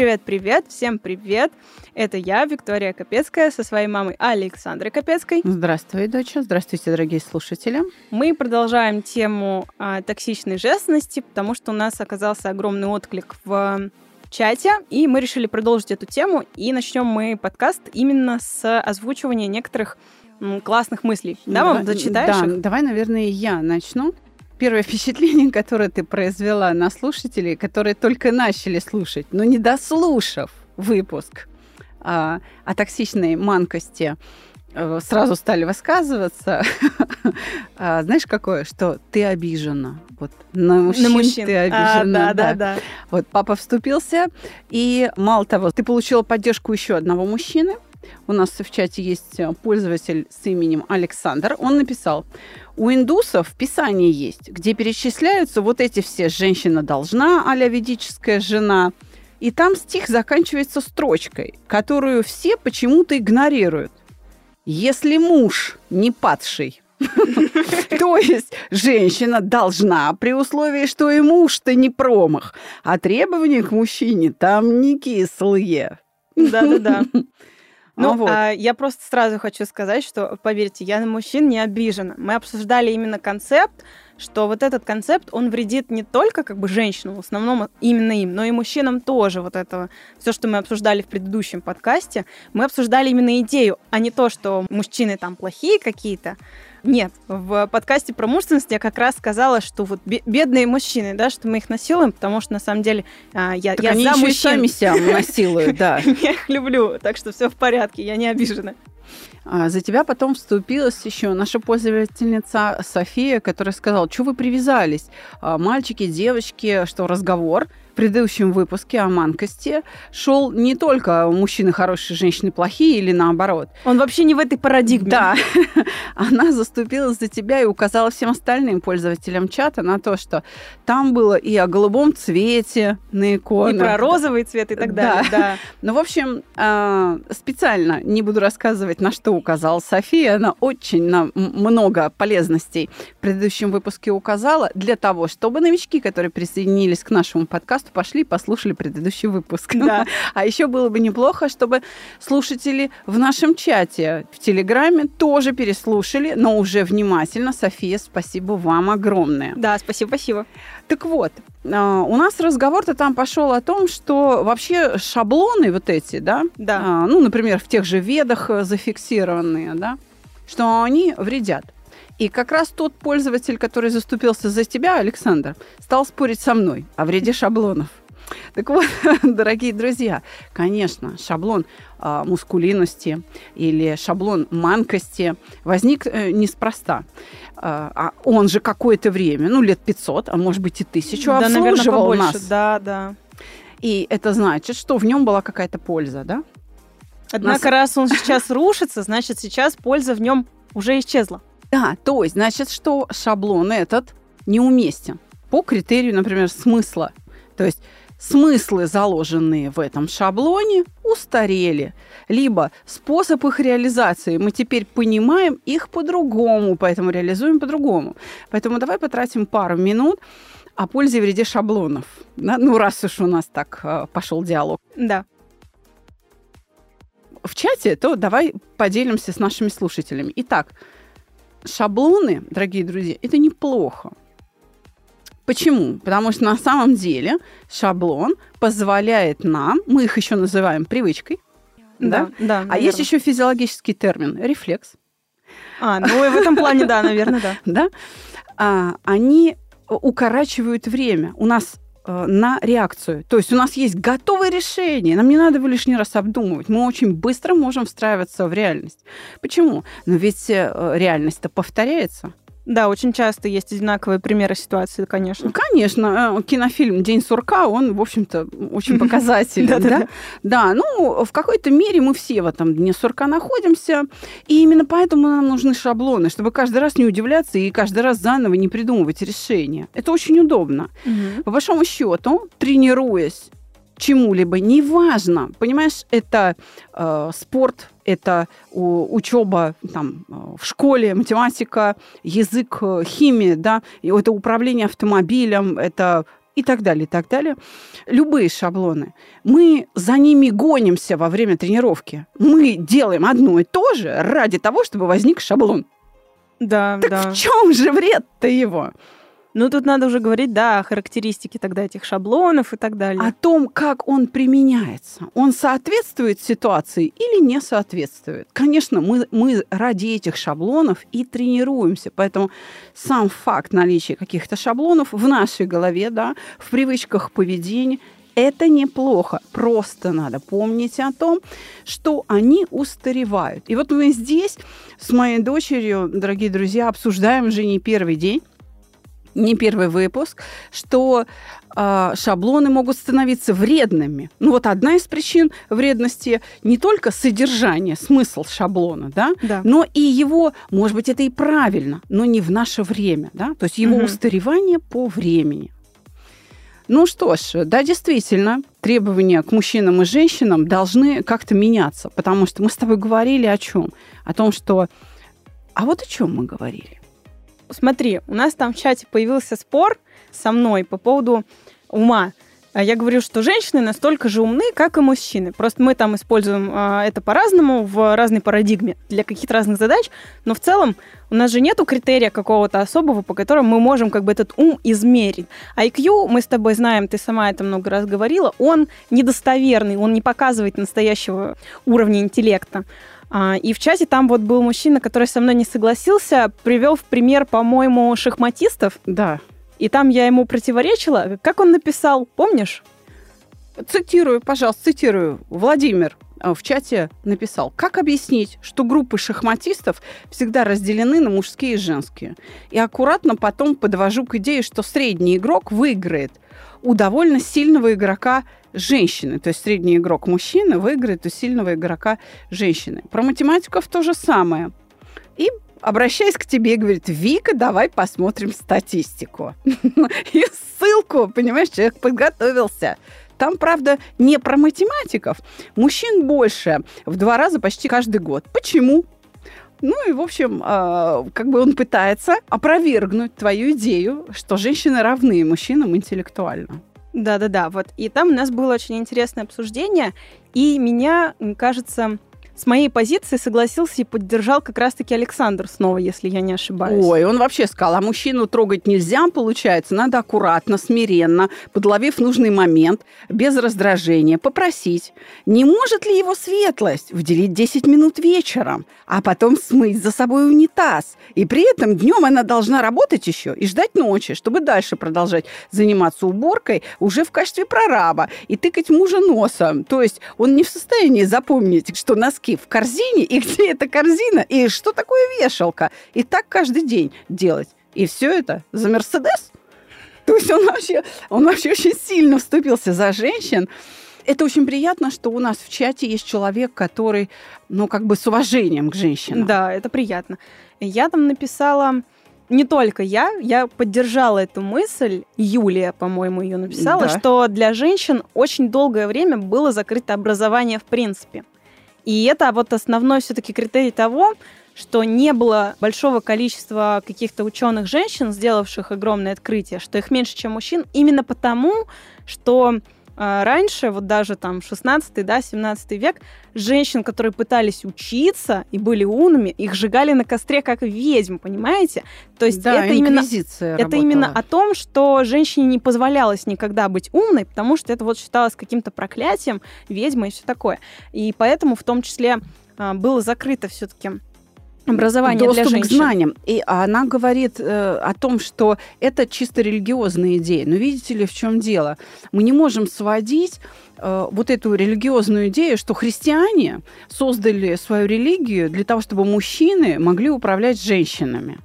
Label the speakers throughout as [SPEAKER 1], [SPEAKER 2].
[SPEAKER 1] Привет, привет, привет, всем привет. Это я, Виктория Капецкая, со своей мамой Александрой Капецкой.
[SPEAKER 2] Здравствуй, доча. Здравствуйте, дорогие слушатели.
[SPEAKER 1] Мы продолжаем тему а, токсичной женственности, потому что у нас оказался огромный отклик в чате, и мы решили продолжить эту тему, и начнем мы подкаст именно с озвучивания некоторых классных мыслей. Да, мам, зачитаешь
[SPEAKER 2] Да,
[SPEAKER 1] их?
[SPEAKER 2] давай, наверное, я начну. Первое впечатление, которое ты произвела на слушателей, которые только начали слушать, но не дослушав выпуск а, о токсичной манкости, э, сразу стали высказываться. А, Знаешь, какое? Что ты обижена. Вот на мужчин,
[SPEAKER 1] На мужчин.
[SPEAKER 2] ты
[SPEAKER 1] А,
[SPEAKER 2] обижена.
[SPEAKER 1] да, да, да.
[SPEAKER 2] Вот папа вступился, и мало того, ты получила поддержку еще одного мужчины. У нас в чате есть э, пользователь с именем Александр. Он написал, у индусов в Писании есть, где перечисляются вот эти все «женщина должна», а ведическая жена. И там стих заканчивается строчкой, которую все почему-то игнорируют. Если муж не падший, то есть женщина должна, при условии, что и муж-то не промах, а требования к мужчине там не кислые.
[SPEAKER 1] Да-да-да. Ну,
[SPEAKER 2] А вот.
[SPEAKER 1] а, я просто сразу хочу сказать, что, поверьте, я на мужчин не обижена. Мы обсуждали именно концепт, что вот этот концепт, он вредит не только как бы женщинам, в основном именно им, но и мужчинам тоже вот этого. Все, что мы обсуждали в предыдущем подкасте, мы обсуждали именно идею, а не то, что мужчины там плохие какие-то. Нет, в подкасте про мужественность я как раз сказала, что вот бе- бедные мужчины, да, что мы их насилуем, потому что на самом деле а, я,
[SPEAKER 2] Так
[SPEAKER 1] я
[SPEAKER 2] они
[SPEAKER 1] за
[SPEAKER 2] еще и
[SPEAKER 1] мужчин.
[SPEAKER 2] сами себя насилуют, да.
[SPEAKER 1] Я их люблю, так что все в порядке, я не обижена.
[SPEAKER 2] А, За тебя потом вступилась еще наша пользовательница София, которая сказала, что вы привязались? А, Мальчики, девочки, что разговор в предыдущем выпуске о манкости шел не только мужчины хорошие, женщины плохие или наоборот.
[SPEAKER 1] Он вообще не в этой парадигме.
[SPEAKER 2] Да, она заступилась за тебя и указала всем остальным пользователям чата на то, что там было и о голубом цвете на
[SPEAKER 1] И
[SPEAKER 2] иконах.
[SPEAKER 1] про розовый цвет и так
[SPEAKER 2] Да.
[SPEAKER 1] далее. Да.
[SPEAKER 2] Ну, в общем, а, специально не буду рассказывать, на что указала София. Она очень на м- много полезностей в предыдущем выпуске указала для того, чтобы новички, которые присоединились к нашему подкасту, пошли и послушали предыдущий выпуск.
[SPEAKER 1] Да.
[SPEAKER 2] А еще было бы неплохо, чтобы слушатели в нашем чате в Телеграме тоже переслушали, но уже внимательно. София, спасибо вам огромное.
[SPEAKER 1] Да, спасибо, спасибо.
[SPEAKER 2] Так вот, у нас разговор-то там пошел о том, что вообще шаблоны вот эти, да,
[SPEAKER 1] Да.
[SPEAKER 2] а, ну, например, в тех же ведах э, зафиксированные, да, что они вредят. И как раз тот пользователь, который заступился за тебя, Александр, стал спорить со мной о вреде шаблонов. Так вот, дорогие друзья, конечно, шаблон а, мускулинности или шаблон манкости возник э, неспроста. А, а он же какое-то время, ну, лет 500, а может быть и тысячу,
[SPEAKER 1] да, наверное, побольше.
[SPEAKER 2] нас.
[SPEAKER 1] Да, да.
[SPEAKER 2] И это значит, что в нем была какая-то польза, да?
[SPEAKER 1] Однако, раз он сейчас рушится, значит, сейчас польза в нем уже исчезла.
[SPEAKER 2] Да, то есть, значит, что шаблон этот неуместен по критерию, например, смысла. То есть смыслы, заложенные в этом шаблоне, устарели. Либо способ их реализации, мы теперь понимаем их по-другому, поэтому реализуем по-другому. Поэтому давай потратим пару минут о пользе и вреде шаблонов. Да? Ну, раз уж у нас так э, пошел диалог.
[SPEAKER 1] Да.
[SPEAKER 2] в чате, то давай поделимся с нашими слушателями. Итак, шаблоны, дорогие друзья, это неплохо. Почему? Потому что на самом деле шаблон позволяет нам, мы их еще называем привычкой, да?
[SPEAKER 1] Да, да.
[SPEAKER 2] а
[SPEAKER 1] наверно.
[SPEAKER 2] есть еще физиологический термин рефлекс,
[SPEAKER 1] А, ну и в этом плане, да, наверное, да.
[SPEAKER 2] да? А, они укорачивают время у нас э, на реакцию. То есть у нас есть готовое решение, нам не надо его лишний раз обдумывать. Мы очень быстро можем встраиваться в реальность. Почему? Но ведь э, реальность-то повторяется.
[SPEAKER 1] Да, очень часто есть одинаковые примеры ситуации, конечно.
[SPEAKER 2] Конечно, э, кинофильм «День сурка», он, в общем-то, очень показательный. Да, да, ну, в какой-то мере мы все в этом Дне сурка находимся, и именно поэтому нам нужны шаблоны, чтобы каждый раз не удивляться и каждый раз заново не придумывать решения. Это очень удобно. По большому счету, тренируясь чему-либо, неважно, понимаешь, это э, спорт, это учеба там, э, в школе, математика, язык, э, химия, да, это управление автомобилем, это и так далее, и так далее. Любые шаблоны. Мы за ними гонимся во время тренировки. Мы делаем одно и то же ради того, чтобы возник шаблон.
[SPEAKER 1] Да,
[SPEAKER 2] так
[SPEAKER 1] да.
[SPEAKER 2] в чем же вред-то его?
[SPEAKER 1] Ну, тут надо уже говорить, да, о характеристике тогда этих шаблонов и так далее.
[SPEAKER 2] О том, как он применяется. Он соответствует ситуации или не соответствует. Конечно, мы, мы ради этих шаблонов и тренируемся. Поэтому сам факт наличия каких-то шаблонов в нашей голове, да, в привычках поведения, это неплохо. Просто надо помнить о том, что они устаревают. И вот мы здесь с моей дочерью, дорогие друзья, обсуждаем уже не первый день не первый выпуск, что э, шаблоны могут становиться вредными. Ну вот одна из причин вредности не только содержание, смысл шаблона, да,
[SPEAKER 1] да.
[SPEAKER 2] но и его, может быть, это и правильно, но не в наше время, да, то есть его угу. устаревание по времени. Ну что ж, да, действительно, требования к мужчинам и женщинам должны как-то меняться, потому что мы с тобой говорили о чем? О том, что... А вот о чем мы говорили?
[SPEAKER 1] Смотри, у нас там в чате появился спор со мной по поводу ума. А я говорю, что женщины настолько же умны, как и мужчины. Просто мы там используем а, это по-разному, в разной парадигме, для каких-то разных задач. Но в целом у нас же нету критерия какого-то особого, по которому мы можем как бы этот ум измерить. IQ, мы с тобой знаем, ты сама это много раз говорила, он недостоверный, он не показывает настоящего уровня интеллекта. А, и в чате там вот был мужчина, который со мной не согласился, привел в пример, по-моему, шахматистов.
[SPEAKER 2] Да.
[SPEAKER 1] И там я ему противоречила. Как он написал, помнишь?
[SPEAKER 2] Цитирую, пожалуйста, цитирую. Владимир э, в чате написал, как объяснить, что группы шахматистов всегда разделены на мужские и женские. И аккуратно потом подвожу к идее, что средний игрок выиграет у довольно сильного игрока женщины. То есть средний игрок мужчины выиграет у сильного игрока женщины. Про математиков то же самое. И обращаясь к тебе, говорит, Вика, давай посмотрим статистику. И ссылку, понимаешь, человек подготовился. Там, правда, не про математиков. Мужчин больше в два раза почти каждый год. Почему? Ну и, в общем, э, как бы он пытается опровергнуть твою идею, что женщины равны мужчинам интеллектуально.
[SPEAKER 1] Да-да-да, вот. И там у нас было очень интересное обсуждение, и меня, кажется, с моей позиции согласился и поддержал как раз-таки Александр снова, если я не ошибаюсь.
[SPEAKER 2] Ой, он вообще сказал, а мужчину трогать нельзя, получается, надо аккуратно, смиренно, подловив нужный момент, без раздражения, попросить, не может ли его светлость уделить 10 минут вечером, а потом смыть за собой унитаз. И при этом днем она должна работать еще и ждать ночи, чтобы дальше продолжать заниматься уборкой уже в качестве прораба и тыкать мужа носом. То есть он не в состоянии запомнить, что носки носки в корзине, и где эта корзина, и что такое вешалка. И так каждый день делать. И все это за Мерседес. То есть он вообще, он вообще очень сильно вступился за женщин. Это очень приятно, что у нас в чате есть человек, который, ну, как бы с уважением к женщинам.
[SPEAKER 1] Да, это приятно. Я там написала, не только я, я поддержала эту мысль, Юлия, по-моему, ее написала, да. что для женщин очень долгое время было закрыто образование в принципе. И это вот основной все-таки критерий того, что не было большого количества каких-то ученых женщин, сделавших огромное открытие, что их меньше, чем мужчин, именно потому, что раньше, вот даже там 16 да, 17 век, женщин, которые пытались учиться и были умными, их сжигали на костре как ведьм, понимаете?
[SPEAKER 2] То есть да, это именно это
[SPEAKER 1] именно о том, что женщине не позволялось никогда быть умной, потому что это вот считалось каким-то проклятием, ведьмой и все такое. И поэтому в том числе а, было закрыто все-таки образование
[SPEAKER 2] доступ
[SPEAKER 1] для женщин.
[SPEAKER 2] к знаниям. И она говорит э, о том, что это чисто религиозная идея. Но видите ли, в чем дело? Мы не можем сводить э, вот эту религиозную идею, что христиане создали свою религию для того, чтобы мужчины могли управлять женщинами.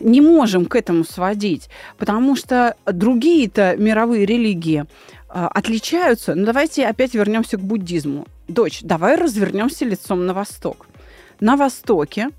[SPEAKER 2] не можем к этому сводить, потому что другие-то мировые религии а, отличаются. Ну, давайте опять вернемся к буддизму. Дочь, давай развернемся лицом на восток. На востоке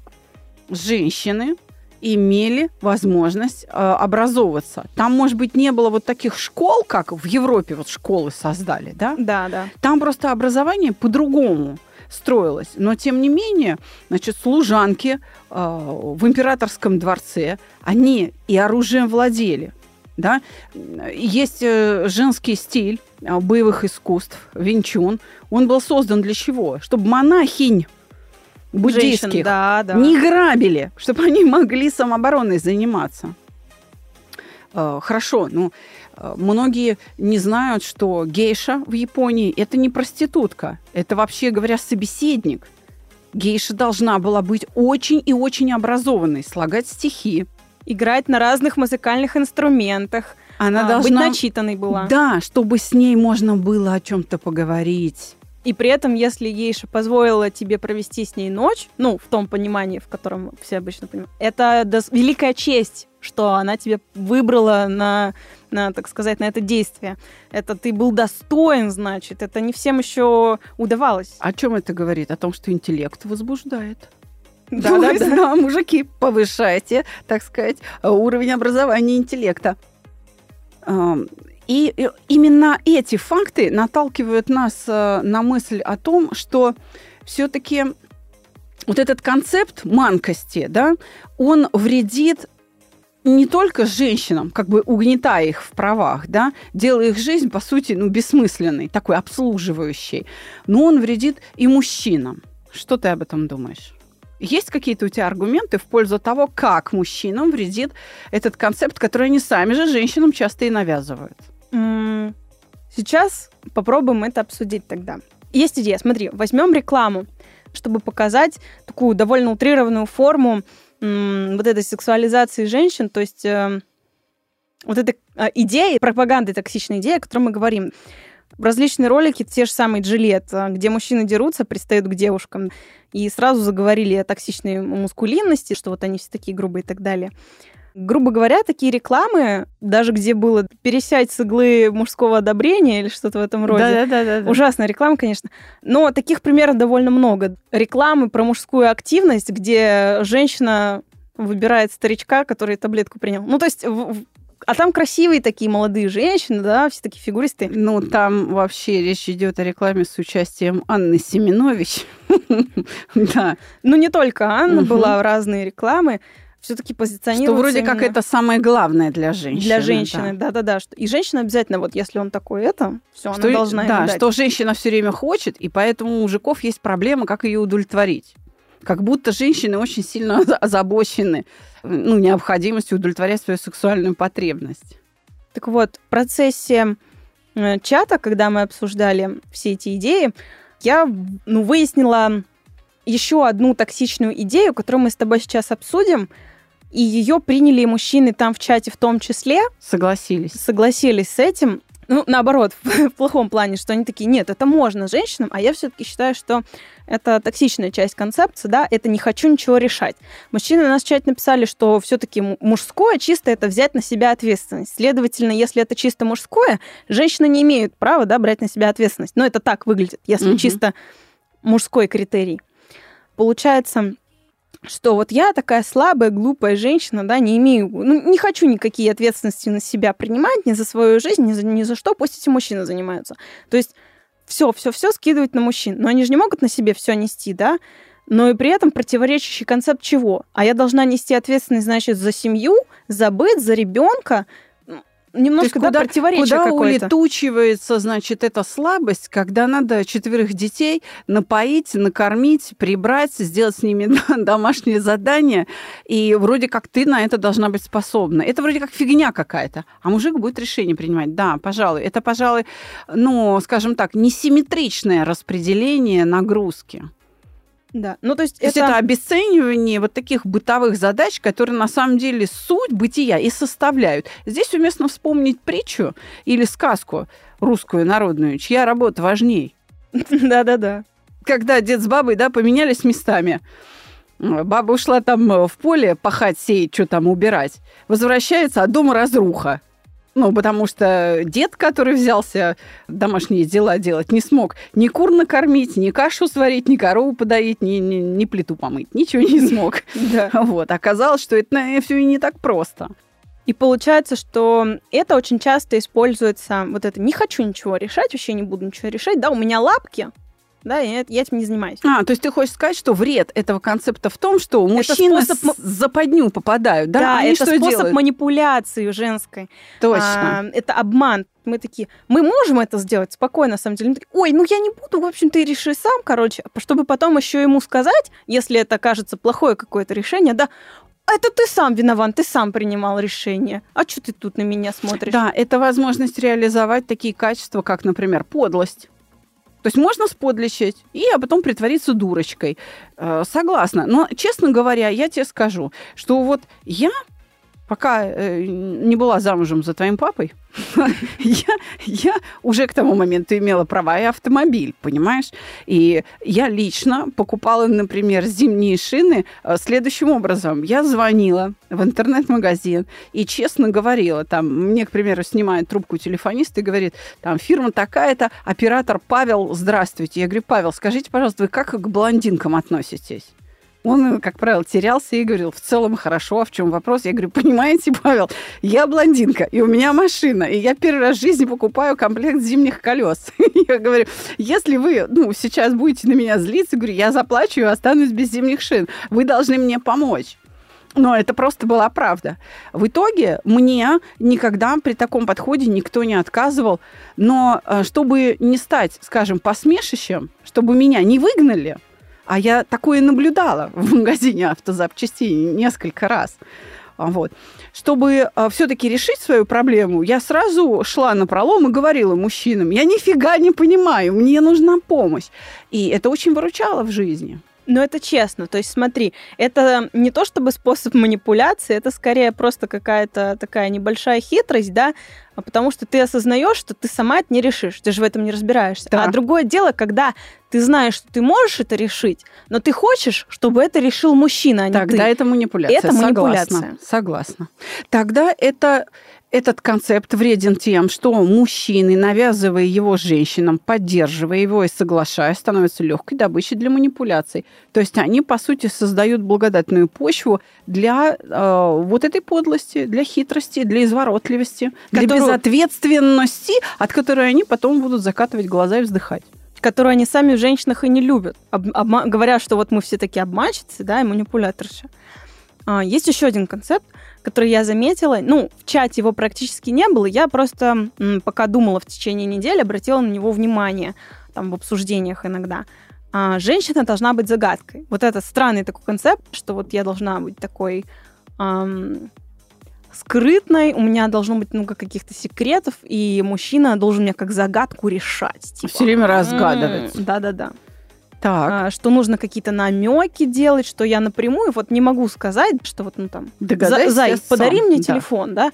[SPEAKER 2] женщины имели возможность э, образовываться. Там, может быть, не было вот таких школ, как в Европе вот школы создали, да?
[SPEAKER 1] Да, да.
[SPEAKER 2] Там просто образование по-другому строилось. Но, тем не менее, значит, служанки э, в императорском дворце, они и оружием владели. Да? Есть э, женский стиль э, боевых искусств, винчун. Он был создан для чего? Чтобы монахинь буддийских
[SPEAKER 1] Женщин, да, да.
[SPEAKER 2] не грабили, чтобы они могли самообороной заниматься. Э, Хорошо, ну, э, многие не знают, что гейша в Японии – это не проститутка, это, вообще говоря, собеседник. Гейша должна была быть очень и очень образованной, слагать стихи.
[SPEAKER 1] Играть на разных музыкальных инструментах.
[SPEAKER 2] Она
[SPEAKER 1] а,
[SPEAKER 2] должна...
[SPEAKER 1] Быть начитанной была.
[SPEAKER 2] Да, чтобы с ней можно было о чем-то поговорить.
[SPEAKER 1] И при этом, если гейша позволила тебе провести с ней ночь, ну, в том понимании, в котором все обычно понимают, это дос- великая честь, что она тебя выбрала на, на, так сказать, на это действие. Это ты был достоин, значит. Это не всем еще удавалось.
[SPEAKER 2] О чем это говорит? О том, что интеллект возбуждает.
[SPEAKER 1] Да, да, да.
[SPEAKER 2] да, мужики, повышайте, так сказать, уровень образования интеллекта. И именно эти факты наталкивают нас э, на мысль о том, что все-таки вот этот концепт манкости, да, он вредит не только женщинам, как бы угнетая их в правах, да, делая их жизнь, по сути, ну, бессмысленной, такой обслуживающей, но он вредит и мужчинам. Что ты об этом думаешь? Есть какие-то у тебя аргументы в пользу того, как мужчинам вредит этот концепт, который они сами же женщинам часто и навязывают?
[SPEAKER 1] Сейчас попробуем это обсудить тогда. Есть идея. Смотри, возьмем рекламу, чтобы показать такую довольно утрированную форму м, вот этой сексуализации женщин, то есть э, вот эта э, идея, пропаганды, токсичная идея, о которой мы говорим. Различные ролики, те же самые Джилет, э, где мужчины дерутся, пристают к девушкам, и сразу заговорили о токсичной мускулинности, что вот они все такие грубые и так далее. Грубо говоря, такие рекламы, даже где было пересядь с иглы мужского одобрения или что-то в этом роде,
[SPEAKER 2] да,
[SPEAKER 1] Ужасная реклама, конечно. Но таких примеров довольно много. Рекламы про мужскую активность, где женщина выбирает старичка, который таблетку принял. Ну, то есть... в- в- А там красивые такие молодые женщины, да, все такие фигуристы.
[SPEAKER 2] Ну, там вообще речь идет о рекламе с участием Анны Семенович. Да.
[SPEAKER 1] Ну, не только Анна была, разные рекламы. Все-таки
[SPEAKER 2] Что
[SPEAKER 1] позиционируются
[SPEAKER 2] вроде как
[SPEAKER 1] именно
[SPEAKER 2] это самое главное для женщины.
[SPEAKER 1] для
[SPEAKER 2] да.
[SPEAKER 1] женщины. Да-да-да. что- И женщина обязательно, вот если он такой это, все,
[SPEAKER 2] Что,
[SPEAKER 1] она должна
[SPEAKER 2] да, что женщина все время хочет, и поэтому у мужиков есть проблема, как ее удовлетворить. Как будто женщины очень сильно оза- озабочены ну, необходимостью удовлетворять свою сексуальную потребность.
[SPEAKER 1] Так вот, в процессе э, чата, когда мы обсуждали все эти идеи, я ну, выяснила еще одну токсичную идею, которую мы с тобой сейчас обсудим. И ее приняли и мужчины там в чате в том числе,
[SPEAKER 2] Согласились.
[SPEAKER 1] согласились с этим. Ну, наоборот, в плохом плане, что они такие, нет, это можно женщинам, а я все-таки считаю, что это токсичная часть концепции, да, это не хочу ничего решать. Мужчины на нас в чате написали, что все-таки мужское чисто это взять на себя ответственность. Следовательно, если это чисто мужское, женщины не имеют права, да, брать на себя ответственность. Но это так выглядит, если
[SPEAKER 2] Мгм.
[SPEAKER 1] чисто мужской критерий. Получается, что вот я такая слабая, глупая женщина, да, не имею, ну, не хочу никакие ответственности на себя принимать, ни за свою жизнь, ни за, ни за что, пусть эти мужчины занимаются. То есть все, все, все скидывать на мужчин. Но они же не могут на себе все нести, да? Но и при этом противоречащий концепт чего? А я должна нести ответственность, значит, за семью, за быт, за ребенка. Немножко, да, противоречие
[SPEAKER 2] куда
[SPEAKER 1] какое-то.
[SPEAKER 2] улетучивается, значит, эта слабость, когда надо четверых детей напоить, накормить, прибрать, сделать с ними домашние задания, и вроде как ты на это должна быть способна. Это вроде как фигня какая-то, а мужик будет решение принимать. Да, пожалуй, это, пожалуй, ну, скажем так, несимметричное распределение нагрузки.
[SPEAKER 1] Да. Ну, то есть,
[SPEAKER 2] То есть это обесценивание вот таких бытовых задач, которые на самом деле суть бытия и составляют. Здесь уместно вспомнить притчу или сказку русскую народную, чья работа важней.
[SPEAKER 1] Да-да-да.
[SPEAKER 2] Когда дед с бабой да, поменялись местами. Баба ушла там э, в поле пахать, сеять, что там убирать. Возвращается, а дома разруха. Ну, потому что дед, который взялся домашние дела делать, не смог ни кур накормить, ни кашу сварить, ни корову подоить, ни, ни, ни плиту помыть. Ничего не смог.
[SPEAKER 1] Да.
[SPEAKER 2] Вот. Оказалось, что это все и не так просто.
[SPEAKER 1] И получается, что это очень часто используется, вот это «не хочу ничего решать, вообще не буду ничего решать», да, у меня лапки, да, я, я этим не занимаюсь.
[SPEAKER 2] А, то есть ты хочешь сказать, что вред этого концепта в том, что мужчины способ... в западню попадают, да?
[SPEAKER 1] Да,
[SPEAKER 2] Они
[SPEAKER 1] это способ
[SPEAKER 2] делают?
[SPEAKER 1] манипуляции женской.
[SPEAKER 2] Точно.
[SPEAKER 1] А, это обман. Мы такие, мы можем это сделать спокойно, на самом деле. Мы такие, Ой, ну я не буду, в общем, ты реши сам, короче, чтобы потом еще ему сказать, если это кажется плохое какое-то решение, да, это ты сам виноват, ты сам принимал решение. А что ты тут на меня смотришь?
[SPEAKER 2] Да, это возможность реализовать такие качества, как, например, подлость. То есть можно сподличить и а потом притвориться дурочкой. Э, согласна. Но, честно говоря, я тебе скажу, что вот я пока э, не была замужем за твоим папой, я, я уже к тому моменту имела права и автомобиль, понимаешь? И я лично покупала, например, зимние шины э, следующим образом. Я звонила в интернет-магазин и честно говорила, там, мне, к примеру, снимает трубку телефонист и говорит, там, фирма такая-то, оператор Павел, здравствуйте. Я говорю, Павел, скажите, пожалуйста, вы как к блондинкам относитесь? Он, как правило, терялся и говорил, в целом хорошо, а в чем вопрос? Я говорю, понимаете, Павел, я блондинка, и у меня машина, и я первый раз в жизни покупаю комплект зимних колес. Я говорю, если вы ну, сейчас будете на меня злиться, говорю, я заплачу и останусь без зимних шин. Вы должны мне помочь. Но это просто была правда. В итоге мне никогда при таком подходе никто не отказывал. Но э, чтобы не стать, скажем, посмешищем, чтобы меня не выгнали, а я такое наблюдала в магазине автозапчастей несколько раз. А, вот. Чтобы а, все-таки решить свою проблему, я сразу шла на пролом и говорила мужчинам, я нифига не понимаю, мне нужна помощь. И это очень выручало в жизни.
[SPEAKER 1] Но это честно. То есть смотри, это не то чтобы способ манипуляции, это скорее просто какая-то такая небольшая хитрость, да, а потому что ты осознаешь, что ты сама это не решишь, ты же в этом не разбираешься.
[SPEAKER 2] Да.
[SPEAKER 1] А другое дело, когда ты знаешь, что ты можешь это решить, но ты хочешь, чтобы это решил мужчина, а не
[SPEAKER 2] Тогда
[SPEAKER 1] ты.
[SPEAKER 2] это манипуляция.
[SPEAKER 1] Это манипуляция.
[SPEAKER 2] Согласна. Согласна. Тогда это этот концепт вреден тем, что мужчины, навязывая его женщинам, поддерживая его и соглашаясь, становятся легкой добычей для манипуляций. То есть они, по сути, создают благодатную почву для э, вот этой подлости, для хитрости, для изворотливости, для
[SPEAKER 1] Которую-
[SPEAKER 2] безответственности, от которой они потом будут закатывать глаза и вздыхать.
[SPEAKER 1] которую они сами в женщинах и не любят. Об- обма- говорят, что вот мы все такие обманщицы, да, и манипуляторши. А, есть еще один концепт, который я заметила. Ну, в чате его практически не было. Я просто, пока думала в течение недели, обратила на него внимание, там, в обсуждениях иногда. А, женщина должна быть загадкой. Вот это странный такой концепт, что вот я должна быть такой ам, скрытной, у меня должно быть много каких-то секретов, и мужчина должен меня как загадку решать. Типа,
[SPEAKER 2] Всё время разгадывать.
[SPEAKER 1] «М, Да-да-да.
[SPEAKER 2] Так,
[SPEAKER 1] А, что нужно какие-то намеки делать, что я напрямую вот не могу сказать, что вот, ну там,
[SPEAKER 2] догадайся
[SPEAKER 1] «За- Зай,
[SPEAKER 2] сам».
[SPEAKER 1] подари мне
[SPEAKER 2] Да.
[SPEAKER 1] телефон, да?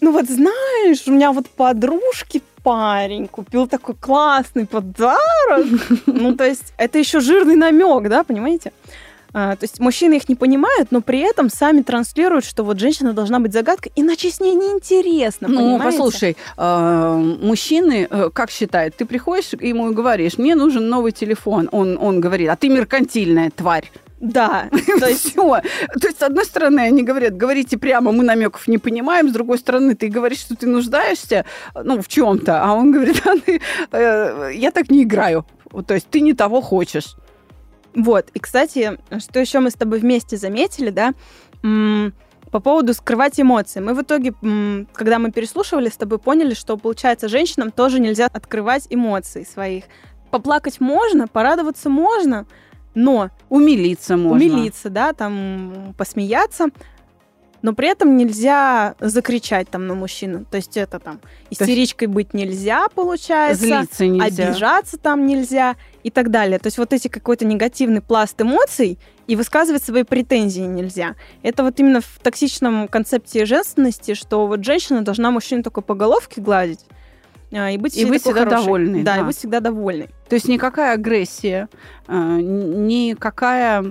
[SPEAKER 1] Ну вот знаешь, у меня вот подружки парень купил такой классный подарок. Ну, то есть это еще жирный намек, да, понимаете? А, то есть мужчины их не понимают, но при этом сами транслируют, что вот женщина должна быть загадкой, иначе с ней неинтересно,
[SPEAKER 2] Ну,
[SPEAKER 1] понимаете?
[SPEAKER 2] послушай, э, мужчины, э, как считают, ты приходишь к ему и говоришь, мне нужен новый телефон. Он, он говорит, а ты меркантильная тварь.
[SPEAKER 1] Да, то есть
[SPEAKER 2] Все. То есть, с одной стороны, они говорят, говорите прямо, мы намеков не понимаем, с другой стороны, ты говоришь, что ты нуждаешься, ну, в чем-то, а он говорит, а ты, э, я так не играю. То есть ты не того хочешь.
[SPEAKER 1] Вот, и, кстати, что еще мы с тобой вместе заметили, да, по поводу скрывать эмоции. Мы в итоге, когда мы переслушивали с тобой, поняли, что, получается, женщинам тоже нельзя открывать эмоций своих. Поплакать можно, порадоваться можно, но
[SPEAKER 2] Умилиться можно.
[SPEAKER 1] умилиться, да, там, посмеяться, но при этом нельзя закричать там на мужчину. То есть это там истеричкой быть нельзя, получается
[SPEAKER 2] Злиться нельзя.
[SPEAKER 1] обижаться там нельзя и так далее. То есть вот эти какой-то негативный пласт эмоций и высказывать свои претензии нельзя. Это вот именно в токсичном концепте женственности, что вот женщина должна мужчину только по головке гладить, а, и быть,
[SPEAKER 2] И быть всегда
[SPEAKER 1] хорошей.
[SPEAKER 2] довольной,
[SPEAKER 1] Да,
[SPEAKER 2] да.
[SPEAKER 1] и быть всегда довольной.
[SPEAKER 2] То есть никакая агрессия, э, никакая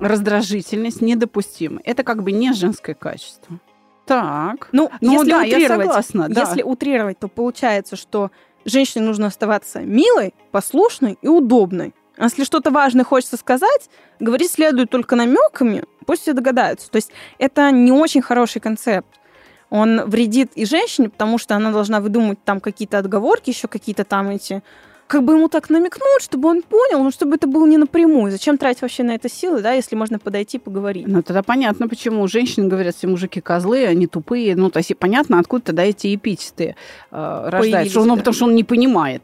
[SPEAKER 2] раздражительность недопустима. Это как бы не женское качество. Так.
[SPEAKER 1] Ну,
[SPEAKER 2] Ну
[SPEAKER 1] если
[SPEAKER 2] да, я
[SPEAKER 1] утрировать,
[SPEAKER 2] согласна, да.
[SPEAKER 1] если утрировать, то получается, что женщине нужно оставаться милой, послушной и удобной. А если что-то важное хочется сказать, говорить следует только намеками, пусть все догадаются. То есть это не очень хороший концепт. Он вредит и женщине, потому что она должна выдумать там какие-то отговорки, еще какие-то там эти как бы ему так намекнуть, чтобы он понял, но чтобы это было не напрямую. Зачем тратить вообще на это силы, да, если можно подойти и поговорить?
[SPEAKER 2] Ну, тогда понятно, почему женщины говорят, все мужики козлы, они тупые. Ну, то есть понятно, откуда тогда эти эпитеты э, рождаются.
[SPEAKER 1] Появились,
[SPEAKER 2] Ну,
[SPEAKER 1] да.
[SPEAKER 2] потому что он не понимает.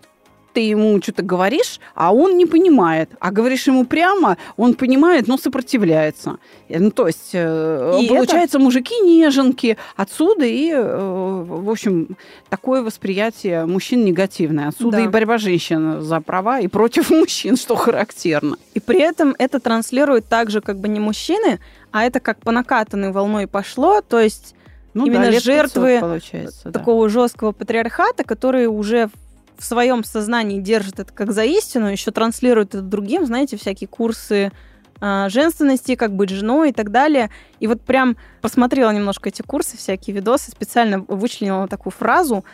[SPEAKER 2] Ты ему что-то говоришь, а он не понимает. А говоришь ему прямо, он понимает, но сопротивляется. Э, Ну, то есть, э,
[SPEAKER 1] И
[SPEAKER 2] получается, мужики неженки. Отсюда и, э, в общем, такое восприятие мужчин негативное. Отсюда
[SPEAKER 1] Да.
[SPEAKER 2] и борьба женщин за права и против мужчин, что характерно.
[SPEAKER 1] И при этом это транслирует также как бы не мужчины, а это как по накатанной волной пошло, то есть
[SPEAKER 2] Ну,
[SPEAKER 1] Именно
[SPEAKER 2] да, лет 500
[SPEAKER 1] жертвы
[SPEAKER 2] получается, да.
[SPEAKER 1] такого жесткого патриархата, который уже в своем сознании держит это как за истину, еще транслирует это другим, знаете, всякие курсы а, женственности, как быть женой и так далее. И вот прям посмотрела немножко эти курсы, всякие видосы, специально вычленила такую фразу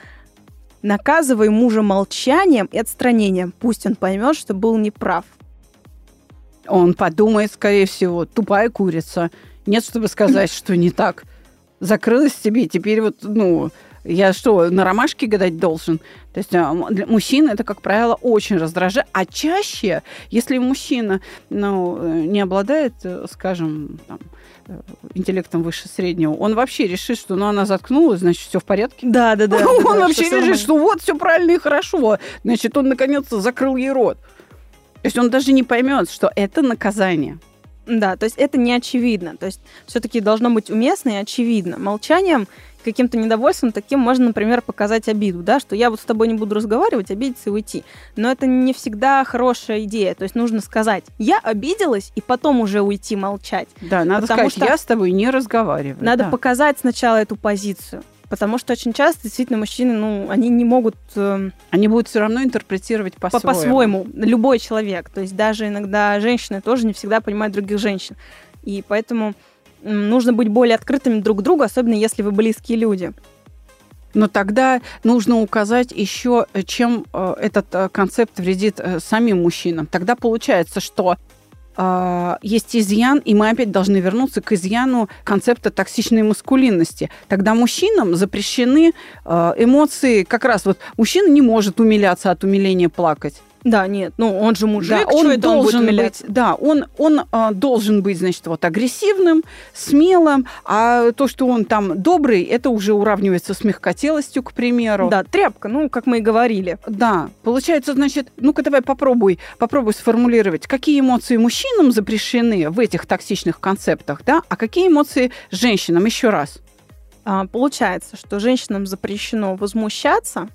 [SPEAKER 1] «Наказывай мужа молчанием и отстранением, пусть он поймет, что был неправ».
[SPEAKER 2] Он подумает, скорее всего, тупая курица. Нет, чтобы сказать, что не так. Закрылась тебе, теперь вот, ну, я что, на ромашке гадать должен? То есть а, для мужчин это, как правило, очень раздражает. А чаще, если мужчина, ну, э, не обладает, э, скажем, там, э, интеллектом выше среднего, он вообще решит, что ну, она заткнулась, значит, все в порядке.
[SPEAKER 1] Да, да, да.
[SPEAKER 2] он вообще решит, что вот все правильно и хорошо. Значит, он наконец-то закрыл ей рот. То есть он даже не поймет, что это наказание.
[SPEAKER 1] Да, то есть это не очевидно. То есть все-таки должно быть уместно и очевидно. Молчанием, каким-то недовольством таким можно, например, показать обиду, да, что я вот с тобой не буду разговаривать, обидеться и уйти. Но это не всегда хорошая идея. То есть нужно сказать, я обиделась, и потом уже уйти молчать.
[SPEAKER 2] Да, надо
[SPEAKER 1] Потому
[SPEAKER 2] сказать,
[SPEAKER 1] что
[SPEAKER 2] я с тобой не разговариваю.
[SPEAKER 1] Надо
[SPEAKER 2] да.
[SPEAKER 1] показать сначала эту позицию. Потому что очень часто действительно мужчины, ну, они не могут э,
[SPEAKER 2] Они будут все равно интерпретировать
[SPEAKER 1] по-
[SPEAKER 2] по-своему.
[SPEAKER 1] по-своему, любой человек. То есть даже иногда женщины тоже не всегда понимают других женщин. И поэтому нужно быть более открытыми друг к другу, особенно если вы близкие люди.
[SPEAKER 2] Но тогда нужно указать еще, чем э, этот э, концепт вредит э, самим мужчинам. Тогда получается, что э, есть изъян, и мы опять должны вернуться к изъяну концепта токсичной маскулинности. Тогда мужчинам запрещены э, эмоции, как раз вот мужчина не может умиляться от умиления плакать.
[SPEAKER 1] Да, нет, ну он же мужик,
[SPEAKER 2] Да, он
[SPEAKER 1] это он будет
[SPEAKER 2] должен быть, да, он, он а, должен быть, значит, вот агрессивным, смелым, а то, что он там добрый, это уже уравнивается с мягкотелостью, к примеру.
[SPEAKER 1] Да, тряпка, ну, как мы и говорили.
[SPEAKER 2] Да, получается, значит, ну-ка давай попробуй, попробуй сформулировать, какие эмоции мужчинам запрещены в этих токсичных концептах, да, а какие эмоции женщинам, еще раз.
[SPEAKER 1] А, получается, что женщинам запрещено возмущаться,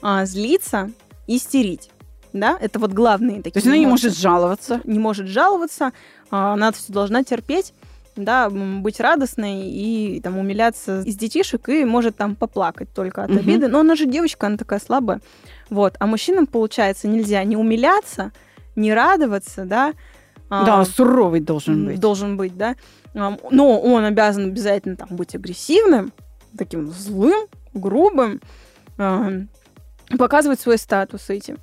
[SPEAKER 1] а, злиться, истерить. Да, это вот главные такие
[SPEAKER 2] То есть она не может жаловаться.
[SPEAKER 1] не может жаловаться, а, она все должна терпеть, да, быть радостной и там умиляться из детишек и может там поплакать только от обиды. Но она же девочка, она такая слабая. Вот. А мужчинам, получается, нельзя не умиляться, не радоваться, да. а,
[SPEAKER 2] Да, суровый должен быть.
[SPEAKER 1] Должен быть, да. А, Но он обязан обязательно там быть агрессивным, таким злым, грубым, а, показывать свой статус этим.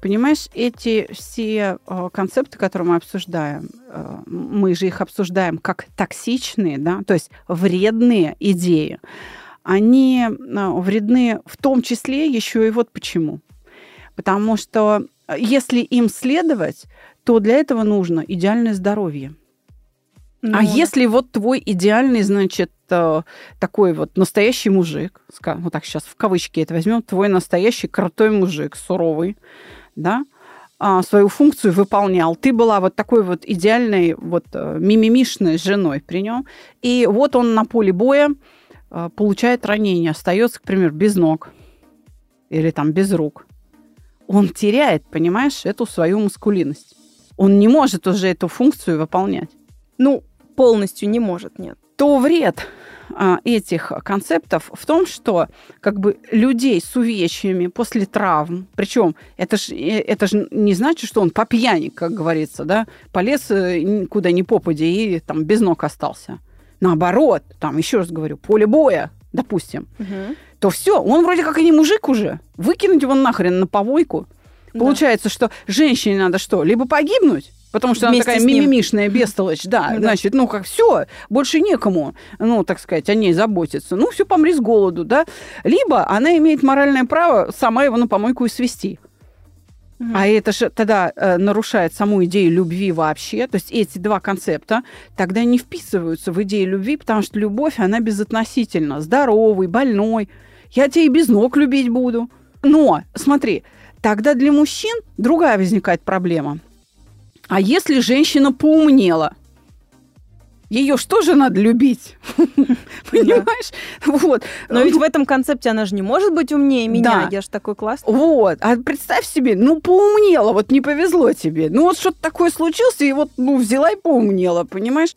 [SPEAKER 2] Понимаешь, эти все э, концепты, которые мы обсуждаем, э, мы же их обсуждаем как токсичные, да, то есть вредные идеи. Они э, вредны в том числе еще и вот почему. Потому что э, если им следовать, то для этого нужно идеальное здоровье. А
[SPEAKER 1] Ну,
[SPEAKER 2] если вот твой идеальный, значит, э, такой вот настоящий мужик, вот так сейчас в кавычки это возьмем, твой настоящий крутой мужик, суровый, да, а, свою функцию выполнял. Ты была вот такой вот идеальной, вот э, мимимишной женой при нем. И вот он на поле боя э, получает ранение, остается, к примеру, без ног или там без рук. Он теряет, понимаешь, эту свою мускулинность. Он не может уже эту функцию выполнять
[SPEAKER 1] Ну, полностью не может, нет.
[SPEAKER 2] то вред этих концептов в том, что как бы людей с увечьями после травм, причем это же это ж не значит, что он по пьяни, как говорится, да, полез э, куда ни попади и там без ног остался. Наоборот, там, еще раз говорю, поле боя, допустим,
[SPEAKER 1] Мгм.
[SPEAKER 2] то все, он вроде как и не мужик уже. Выкинуть его нахрен на помойку.
[SPEAKER 1] Да.
[SPEAKER 2] Получается, что женщине надо что? Либо погибнуть, потому что она такая мимимишная бестолочь, да,
[SPEAKER 1] Да.
[SPEAKER 2] значит, ну как все, больше некому, ну, так сказать, о ней заботиться. Ну, все, помри с голоду, да. Либо она имеет моральное право сама его на помойку и свести.
[SPEAKER 1] Мгм.
[SPEAKER 2] А это же тогда э, нарушает саму идею любви вообще. То есть эти два концепта тогда не вписываются в идею любви, потому что любовь, она безотносительна. Здоровый, больной. Я тебя и без ног любить буду. Но, смотри, тогда для мужчин другая возникает проблема. А если женщина поумнела? Ее что же надо любить? Понимаешь? Вот.
[SPEAKER 1] Но ведь в этом концепте она же не может быть умнее меня. Я же такой классный.
[SPEAKER 2] Вот, а представь себе, ну, поумнела, вот не повезло тебе. Ну, вот что-то такое случилось, и вот, ну, взяла и поумнела, понимаешь?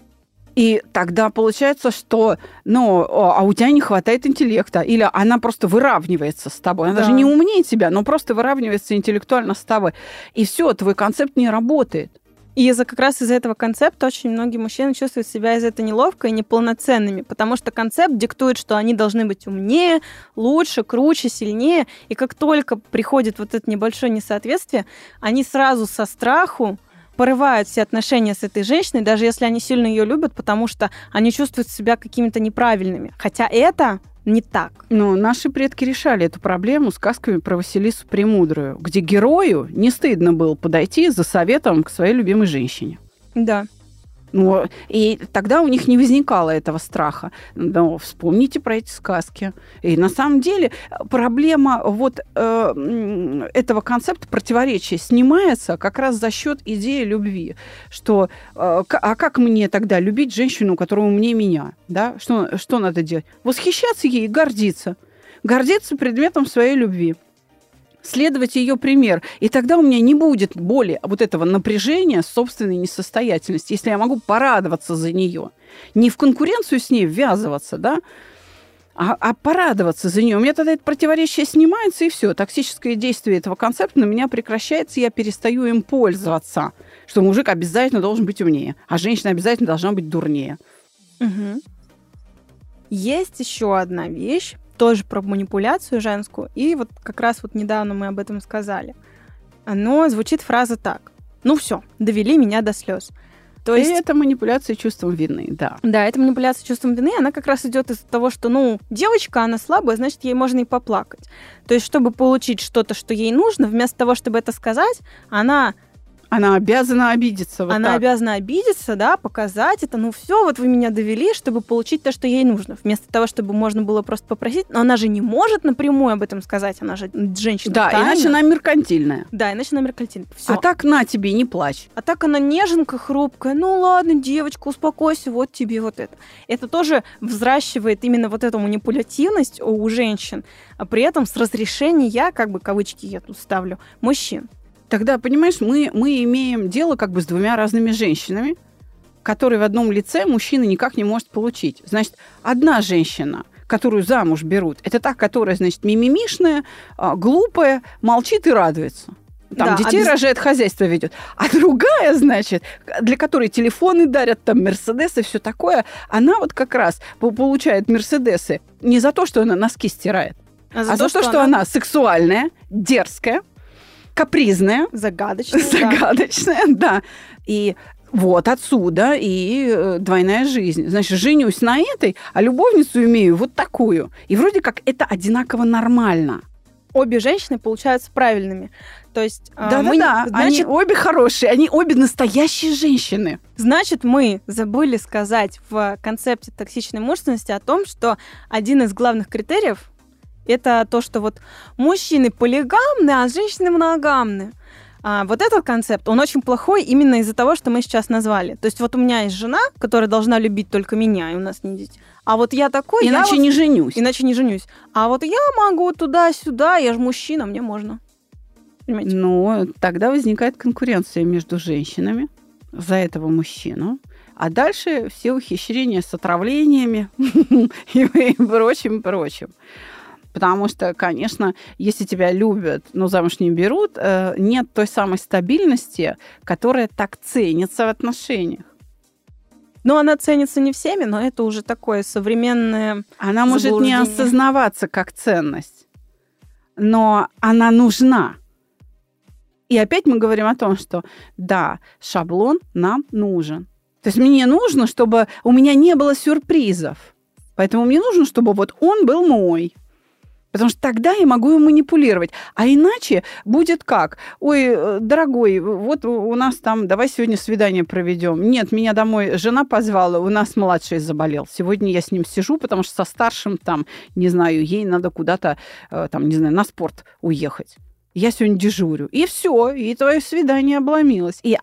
[SPEAKER 2] И тогда получается, что, ну, а у тебя не хватает интеллекта, или она просто выравнивается с тобой. Она
[SPEAKER 1] Да.
[SPEAKER 2] даже не умнее тебя, но просто выравнивается интеллектуально с тобой. И все, твой концепт не работает.
[SPEAKER 1] И из-за как раз из-за этого концепта очень многие мужчины чувствуют себя из-за этого неловко и неполноценными, потому что концепт диктует, что они должны быть умнее, лучше, круче, сильнее. И как только приходит вот это небольшое несоответствие, они сразу со страху порывают все отношения с этой женщиной, даже если они сильно ее любят, потому что они чувствуют себя какими-то неправильными. Хотя это не так.
[SPEAKER 2] Ну, наши предки решали эту проблему сказками про Василису Премудрую, где герою не стыдно было подойти за советом к своей любимой женщине.
[SPEAKER 1] Да.
[SPEAKER 2] Ну, и тогда у них не возникало этого страха. Но вспомните про эти сказки. И на самом деле проблема вот э, этого концепта противоречия снимается как раз за счет идеи любви. Что, э, а как мне тогда любить женщину, которая умнее меня? Да? Что, что надо делать? Восхищаться ей и гордиться. Гордиться предметом своей любви следовать ее пример. И тогда у меня не будет боли вот этого напряжения собственной несостоятельности, если я могу порадоваться за нее. Не в конкуренцию с ней ввязываться, да, а, а порадоваться за нее. У меня тогда это противоречие снимается, и все. Токсическое действие этого концепта на меня прекращается, и я перестаю им пользоваться. Что мужик обязательно должен быть умнее, а женщина обязательно должна быть дурнее.
[SPEAKER 1] Мгм. Есть еще одна вещь, тоже про манипуляцию женскую, и вот как раз вот недавно мы об этом сказали. Но звучит фраза так. Ну все, довели меня до слез. То
[SPEAKER 2] То
[SPEAKER 1] есть,
[SPEAKER 2] это манипуляция чувством вины, да.
[SPEAKER 1] да, эта манипуляция чувством вины, она как раз идет из того, что, ну, девочка, она слабая, значит, ей можно и поплакать. То есть, чтобы получить что-то, что ей нужно, вместо того, чтобы это сказать, она
[SPEAKER 2] Она обязана обидеться. Вот
[SPEAKER 1] она
[SPEAKER 2] так.
[SPEAKER 1] обязана обидеться, да, показать это. Ну все, вот вы меня довели, чтобы получить то, что ей нужно. Вместо того, чтобы можно было просто попросить. Но она же не может напрямую об этом сказать. Она же женщина.
[SPEAKER 2] Да,
[SPEAKER 1] тайна.
[SPEAKER 2] иначе она меркантильная.
[SPEAKER 1] Да, иначе она меркантильна. Все.
[SPEAKER 2] А так на тебе, не плачь.
[SPEAKER 1] А так она неженка, хрупкая. Ну ладно, девочка, успокойся, вот тебе вот это. Это тоже взращивает именно вот эту манипулятивность у женщин, а при этом с разрешения, как бы кавычки я тут ставлю, мужчин.
[SPEAKER 2] Тогда, понимаешь, мы, мы имеем дело как бы с двумя разными женщинами, которые в одном лице мужчина никак не может получить. Значит, одна женщина, которую замуж берут, это та, которая, значит, мимимишная, а, глупая, молчит и радуется. Там
[SPEAKER 1] Да,
[SPEAKER 2] детей
[SPEAKER 1] обяз-
[SPEAKER 2] рожает, хозяйство ведет. А другая, значит, для которой телефоны дарят, там, Мерседесы, все такое, она вот как раз по- получает Мерседесы не за то, что она носки стирает, а за, то, что, она... сексуальная, дерзкая, капризная,
[SPEAKER 1] загадочная. да.
[SPEAKER 2] загадочная, да. И вот отсюда и э, двойная жизнь. Значит, женюсь на этой, а любовницу имею вот такую. И вроде как это одинаково нормально.
[SPEAKER 1] обе женщины получаются правильными. То есть, а, мы-
[SPEAKER 2] Да-да-да, они
[SPEAKER 1] значит,
[SPEAKER 2] обе хорошие, они обе настоящие женщины.
[SPEAKER 1] значит, мы забыли сказать в концепте токсичной мужественности о том, что один из главных критериев это то, что вот мужчины полигамны, а женщины моногамны. А вот этот концепт, он очень плохой именно из-за того, что мы сейчас назвали. То есть вот у меня есть жена, которая должна любить только меня, и у нас не дети. А вот я такой, я
[SPEAKER 2] Иначе
[SPEAKER 1] вот-
[SPEAKER 2] не женюсь.
[SPEAKER 1] иначе не женюсь. А вот я могу туда-сюда, я же мужчина, мне можно. Понимаете?
[SPEAKER 2] Но тогда возникает конкуренция между женщинами за этого мужчину. А дальше все ухищрения с отравлениями и прочим, прочим. Потому что, конечно, если тебя любят, но замуж не берут, э, нет той самой стабильности, которая так ценится в отношениях.
[SPEAKER 1] Ну, она ценится не всеми, но это уже такое современное
[SPEAKER 2] Она может не осознаваться как ценность, но она нужна. И опять мы говорим о том, что да, шаблон нам нужен. То есть мне нужно, чтобы у меня не было сюрпризов. Поэтому мне нужно, чтобы вот он был мой. Потому что тогда я могу им манипулировать. А иначе будет как? Ой, э, дорогой, вот у нас там, давай сегодня свидание проведем. Нет, меня домой жена позвала, у нас младший заболел. Сегодня я с ним сижу, потому что со старшим там, не знаю, ей надо куда-то, э, там, не знаю, на спорт уехать я сегодня дежурю. И все, и твое свидание обломилось. И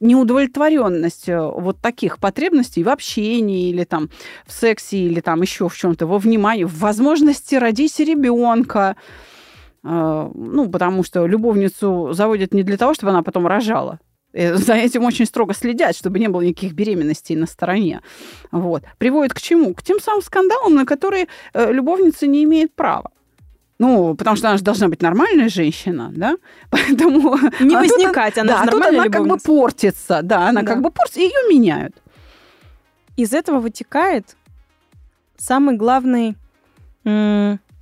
[SPEAKER 2] неудовлетворенность э, вот таких потребностей в общении или там в сексе или там еще в чем-то, во внимании, в возможности родить ребенка. Э, ну, потому что любовницу заводят не для того, чтобы она потом рожала. Э, за этим очень строго следят, чтобы не было никаких беременностей на стороне. Вот. Приводит к чему? К тем самым скандалам, на которые любовница не имеет права. Ну, потому что она же должна быть нормальная женщина, да?
[SPEAKER 1] Поэтому... Не а возникать,
[SPEAKER 2] тут, она да, тут она как бы портится, да, она да. как бы портится, ее меняют.
[SPEAKER 1] Из этого вытекает самый главный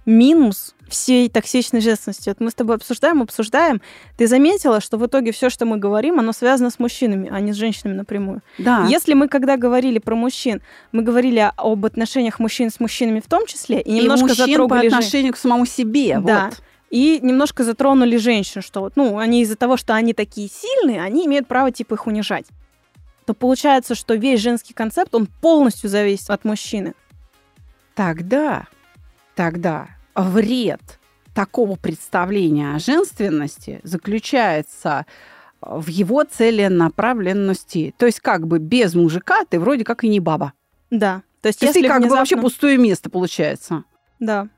[SPEAKER 1] минус всей токсичной женственности. Вот мы с тобой обсуждаем, обсуждаем. Ты заметила, что в итоге все, что мы говорим, оно связано с мужчинами, а не с женщинами напрямую.
[SPEAKER 2] Да.
[SPEAKER 1] Если мы когда говорили про мужчин, мы говорили об отношениях мужчин с мужчинами в том числе, и немножко и мужчин затрогали
[SPEAKER 2] по отношению к самому себе.
[SPEAKER 1] Да. Вот. И немножко затронули женщин, что вот, ну, они из-за того, что они такие сильные, они имеют право типа их унижать. То получается, что весь женский концепт, он полностью зависит от мужчины.
[SPEAKER 2] Тогда, тогда вред такого представления о женственности заключается в его целенаправленности. То есть как бы без мужика ты вроде как и не баба.
[SPEAKER 1] Да.
[SPEAKER 2] То есть, То если ты как внезапно... бы вообще пустое место получается.
[SPEAKER 1] Да.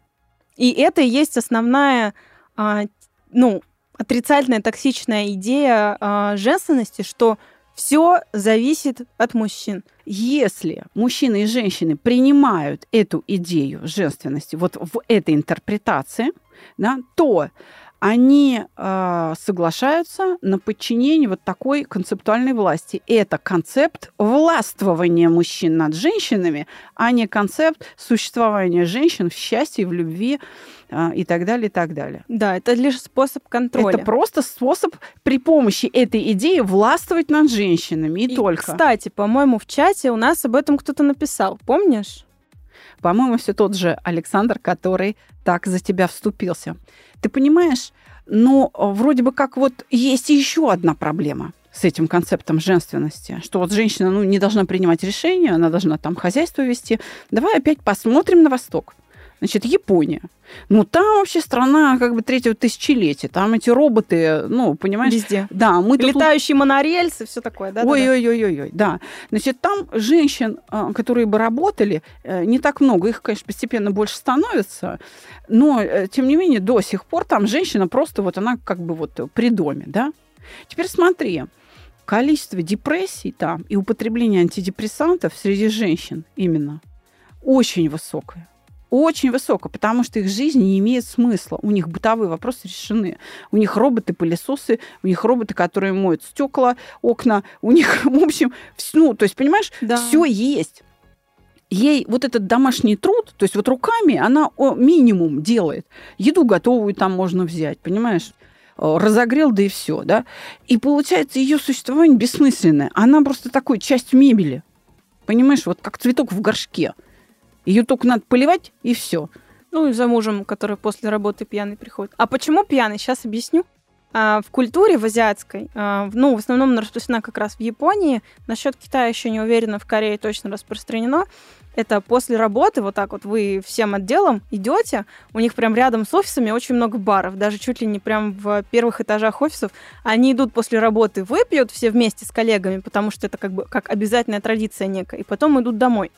[SPEAKER 1] И это и есть основная, а, ну, отрицательная, токсичная идея а, женственности, что все зависит от мужчин.
[SPEAKER 2] Если мужчины и женщины принимают эту идею женственности вот в этой интерпретации, да, то они э, соглашаются на подчинение вот такой концептуальной власти. Это концепт властвования мужчин над женщинами, а не концепт существования женщин в счастье, в любви э, и так далее, и так далее.
[SPEAKER 1] Да, это лишь способ контроля.
[SPEAKER 2] Это просто способ при помощи этой идеи властвовать над женщинами, и, и только.
[SPEAKER 1] Кстати, по-моему, в чате у нас об этом кто-то написал, помнишь?
[SPEAKER 2] По-моему, все тот же Александр, который так за тебя вступился. Ты понимаешь, но ну, вроде бы как вот есть еще одна проблема с этим концептом женственности, что вот женщина ну, не должна принимать решения, она должна там хозяйство вести. Давай опять посмотрим на Восток. Значит, Япония. Ну, там вообще страна как бы третьего тысячелетия. Там эти роботы, ну, понимаешь?
[SPEAKER 1] Везде.
[SPEAKER 2] Да. Мы
[SPEAKER 1] Летающие тут... монорельсы, все такое, да?
[SPEAKER 2] Ой-ой-ой-ой, да. Значит, там женщин, а, которые бы работали, э, не так много. Их, конечно, постепенно больше становится. Но, э, тем не менее, до сих пор там женщина просто вот она как бы вот при доме, да? Теперь смотри, количество депрессий там и употребление антидепрессантов среди женщин именно очень высокое очень высоко, потому что их жизнь не имеет смысла. У них бытовые вопросы решены. У них роботы-пылесосы, у них роботы, которые моют стекла, окна. У них, в общем, ну, то есть, понимаешь, да. все есть. Ей вот этот домашний труд, то есть вот руками она минимум делает. Еду готовую там можно взять, понимаешь? Э, разогрел, да и все, да. И получается, ее существование бессмысленное. Она просто такой часть мебели. Понимаешь, вот как цветок в горшке. Ее только надо поливать, и все.
[SPEAKER 1] Ну и за мужем, который после работы пьяный приходит. А почему пьяный? Сейчас объясню. А, в культуре, в азиатской, а, ну, в основном она распространена как раз в Японии. Насчет Китая еще не уверена, в Корее точно распространено. Это после работы, вот так вот вы всем отделом идете, у них прям рядом с офисами очень много баров, даже чуть ли не прям в первых этажах офисов. Они идут после работы, выпьют все вместе с коллегами, потому что это как бы как обязательная традиция некая, и потом идут домой.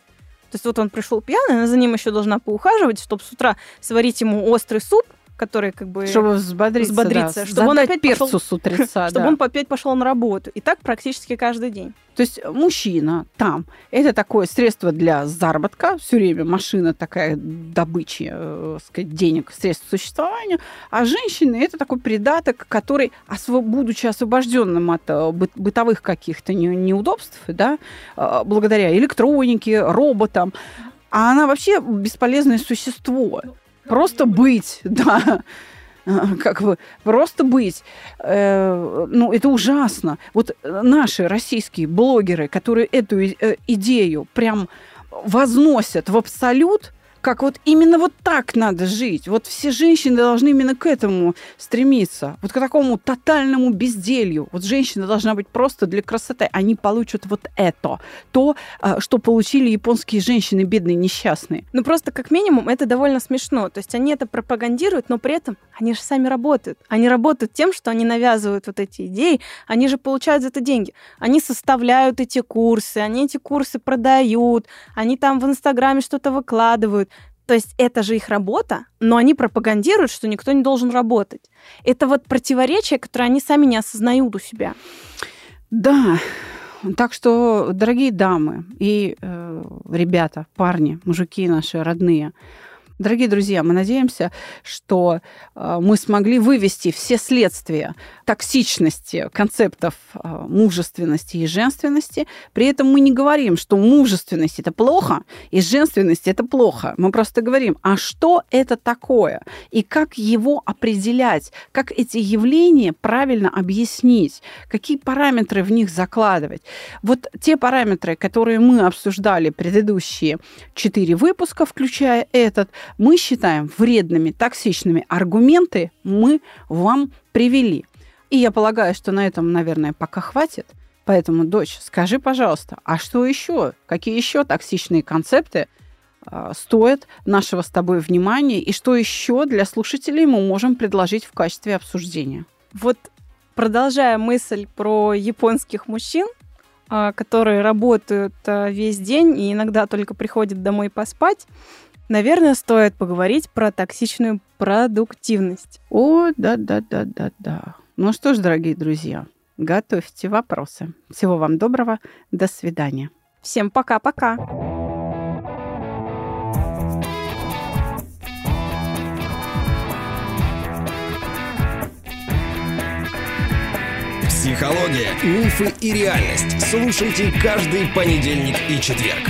[SPEAKER 1] То есть вот он пришел пьяный, она за ним еще должна поухаживать, чтобы с утра сварить ему острый суп, который как бы...
[SPEAKER 2] Чтобы взбодриться,
[SPEAKER 1] взбодриться
[SPEAKER 2] да.
[SPEAKER 1] чтобы он опять
[SPEAKER 2] перцу
[SPEAKER 1] пошел,
[SPEAKER 2] с утреца,
[SPEAKER 1] чтобы
[SPEAKER 2] да.
[SPEAKER 1] он опять пошел на работу. И так практически каждый день.
[SPEAKER 2] То есть мужчина там – это такое средство для заработка, все время машина такая добычи, э, сказать, денег, средств к существованию, а женщины – это такой придаток, который, будучи освобожденным от э, бы- бытовых каких-то не- неудобств, да, э, благодаря электронике, роботам, а она вообще бесполезное существо. Просто быть, да, как бы просто быть. Э, ну, это ужасно. Вот наши российские блогеры, которые эту э, идею прям возносят в абсолют, как вот именно вот так надо жить. Вот все женщины должны именно к этому стремиться. Вот к такому тотальному безделью. Вот женщина должна быть просто для красоты. Они получат вот это. То, а, что получили японские женщины, бедные, несчастные.
[SPEAKER 1] Ну, просто как минимум это довольно смешно. То есть они это пропагандируют, но при этом они же сами работают. Они работают тем, что они навязывают вот эти идеи, они же получают за это деньги. Они составляют эти курсы, они эти курсы продают, они там в Инстаграме что-то выкладывают. То есть это же их работа, но они пропагандируют, что никто не должен работать. Это вот противоречие, которое они сами не осознают у себя.
[SPEAKER 2] Да, так что, дорогие дамы и э, ребята, парни, мужики наши родные, Дорогие друзья, мы надеемся, что э, мы смогли вывести все следствия токсичности концептов э, мужественности и женственности. При этом мы не говорим, что мужественность это плохо и женственность это плохо. Мы просто говорим, а что это такое и как его определять, как эти явления правильно объяснить, какие параметры в них закладывать. Вот те параметры, которые мы обсуждали предыдущие четыре выпуска, включая этот, мы считаем вредными, токсичными аргументы мы вам привели. И я полагаю, что на этом, наверное, пока хватит. Поэтому, дочь, скажи, пожалуйста, а что еще? Какие еще токсичные концепты э, стоят нашего с тобой внимания? И что еще для слушателей мы можем предложить в качестве обсуждения?
[SPEAKER 1] Вот продолжая мысль про японских мужчин, э, которые работают э, весь день и иногда только приходят домой поспать, Наверное, стоит поговорить про токсичную продуктивность.
[SPEAKER 2] О, да-да-да-да-да. Ну что ж, дорогие друзья, готовьте вопросы. Всего вам доброго. До свидания.
[SPEAKER 1] Всем пока-пока.
[SPEAKER 3] Психология, мифы и реальность. Слушайте каждый понедельник и четверг.